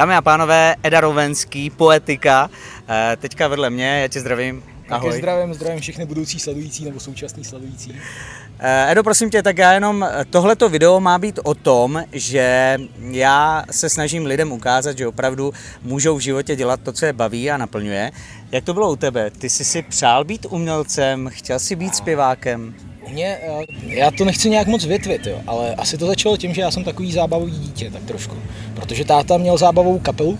Dámy a pánové, Eda Rovenský, poetika, eh, teďka vedle mě, já tě zdravím. Ahoj. Také zdravím, zdravím všechny budoucí sledující nebo současný sledující. Eh, Edo, prosím tě, tak já jenom, tohleto video má být o tom, že já se snažím lidem ukázat, že opravdu můžou v životě dělat to, co je baví a naplňuje. Jak to bylo u tebe? Ty jsi si přál být umělcem, chtěl jsi být zpěvákem? Mě, eh, já to nechci nějak moc větvit, jo, ale asi to začalo tím, že já jsem takový zábavový dítě, tak trošku. Protože táta měl zábavovou kapelu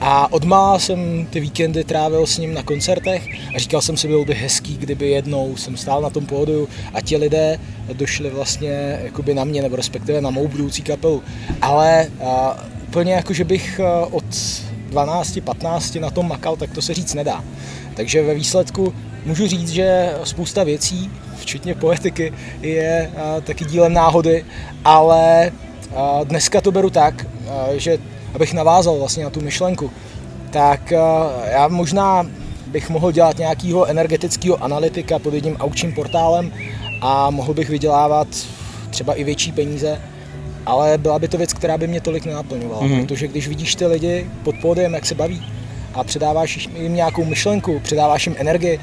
a od má jsem ty víkendy trávil s ním na koncertech a říkal jsem si, bylo by hezký, kdyby jednou jsem stál na tom pódiu a ti lidé došli vlastně jakoby na mě, nebo respektive na mou budoucí kapelu. Ale a, úplně jako, že bych od 12, 15 na tom makal, tak to se říct nedá. Takže ve výsledku můžu říct, že spousta věcí, včetně poetiky, je taky dílem náhody, ale dneska to beru tak, že abych navázal vlastně na tu myšlenku, tak já možná bych mohl dělat nějakého energetického analytika pod jedním aukčním portálem a mohl bych vydělávat třeba i větší peníze, ale byla by to věc, která by mě tolik nenaplňovala, mm-hmm. protože když vidíš ty lidi pod pódiem, jak se baví a předáváš jim nějakou myšlenku, předáváš jim energii,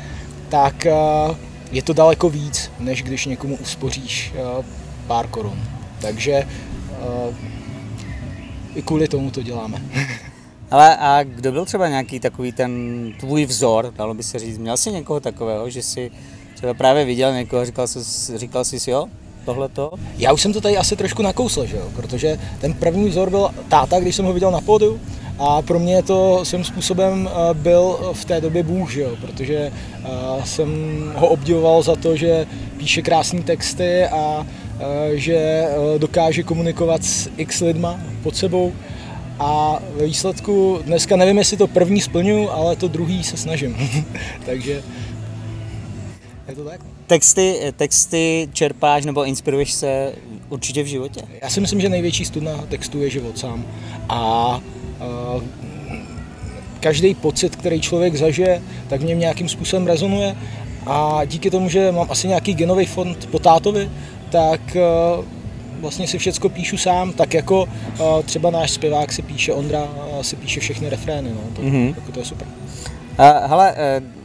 tak uh, je to daleko víc, než když někomu uspoříš uh, pár korun. Takže uh, i kvůli tomu to děláme. Ale a kdo byl třeba nějaký takový ten tvůj vzor, dalo by se říct? Měl jsi někoho takového, že jsi třeba právě viděl někoho, říkal jsi, říkal jsi si, jo, tohleto? Já už jsem to tady asi trošku nakousl, že jo? protože ten první vzor byl táta, když jsem ho viděl na pódiu, a pro mě to svým způsobem eh, byl v té době Bůh, že jo? protože eh, jsem ho obdivoval za to, že píše krásné texty a eh, že dokáže komunikovat s x lidma pod sebou. A ve výsledku dneska nevím, jestli to první splňuju, ale to druhý se snažím. Takže je to tak. Texty, texty čerpáš nebo inspiruješ se určitě v životě? Já si myslím, že největší studna textu je život sám. A každý pocit, který člověk zažije, tak v něm nějakým způsobem rezonuje a díky tomu, že mám asi nějaký genový fond po tátovi, tak vlastně si všecko píšu sám, tak jako třeba náš zpěvák si píše, Ondra si píše všechny refrény, no, to, mm-hmm. jako to je super. Uh, hele,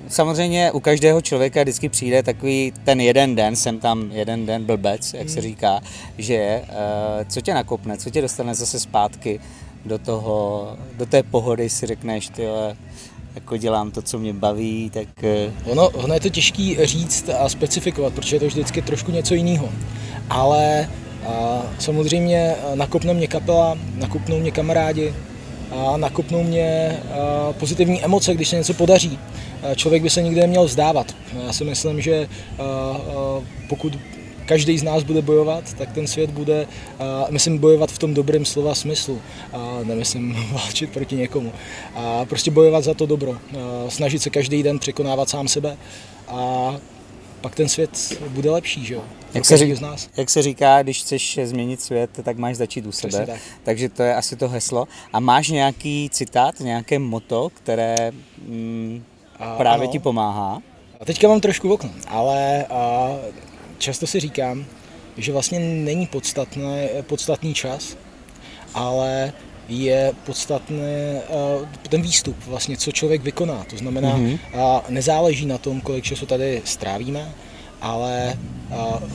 samozřejmě u každého člověka vždycky přijde takový ten jeden den, jsem tam jeden den blbec, jak se mhm. říká, že co tě nakopne, co tě dostane zase zpátky do toho, do té pohody si řekneš, ty jako dělám to, co mě baví, tak... Eh, ono, ono je to těžký říct a specifikovat, protože je to vždycky trošku něco jiného. Ale a samozřejmě nakopne mě kapela, nakopnou mě kamarádi, a nakopnou mě pozitivní emoce, když se něco podaří. Člověk by se nikdy neměl vzdávat. Já si myslím, že pokud každý z nás bude bojovat, tak ten svět bude, uh, myslím, bojovat v tom dobrém slova smyslu. Uh, nemyslím válčit proti někomu. A prostě bojovat za to dobro. Uh, snažit se každý den překonávat sám sebe a pak ten svět bude lepší, že jo? Jak se, říká, z nás. jak se říká, když chceš změnit svět, tak máš začít u sebe. Tak. Takže to je asi to heslo. A máš nějaký citát, nějaké moto, které mm, právě ano. ti pomáhá? A teďka mám trošku okno, ale a, často si říkám, že vlastně není podstatný, podstatný čas, ale je podstatný eh, ten výstup, vlastně, co člověk vykoná. To znamená, mm-hmm. nezáleží na tom, kolik času tady strávíme, ale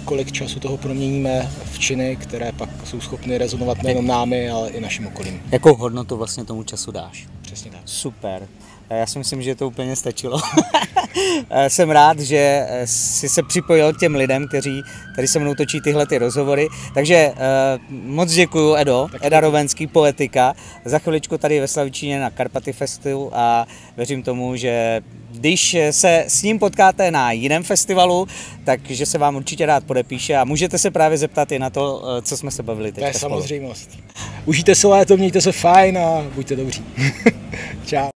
kolik času toho proměníme v činy, které pak jsou schopny rezonovat nejenom námi, ale i naším okolím. Jakou hodnotu vlastně tomu času dáš? Přesně tak. Super. Já si myslím, že to úplně stačilo. Jsem rád, že si se připojil k těm lidem, kteří tady se mnou točí tyhle ty rozhovory. Takže uh, moc děkuji, Edo, tak Eda Rovenský, poetika. Za chviličku tady ve Slavičíně na Karpaty Festivalu a věřím tomu, že když se s ním potkáte na jiném festivalu, takže se vám určitě rád podepíše a můžete se právě zeptat i na to, eh, co jsme se bavili teď. To je samozřejmost. Užijte se léto, mějte se fajn a buďte dobří. Čau.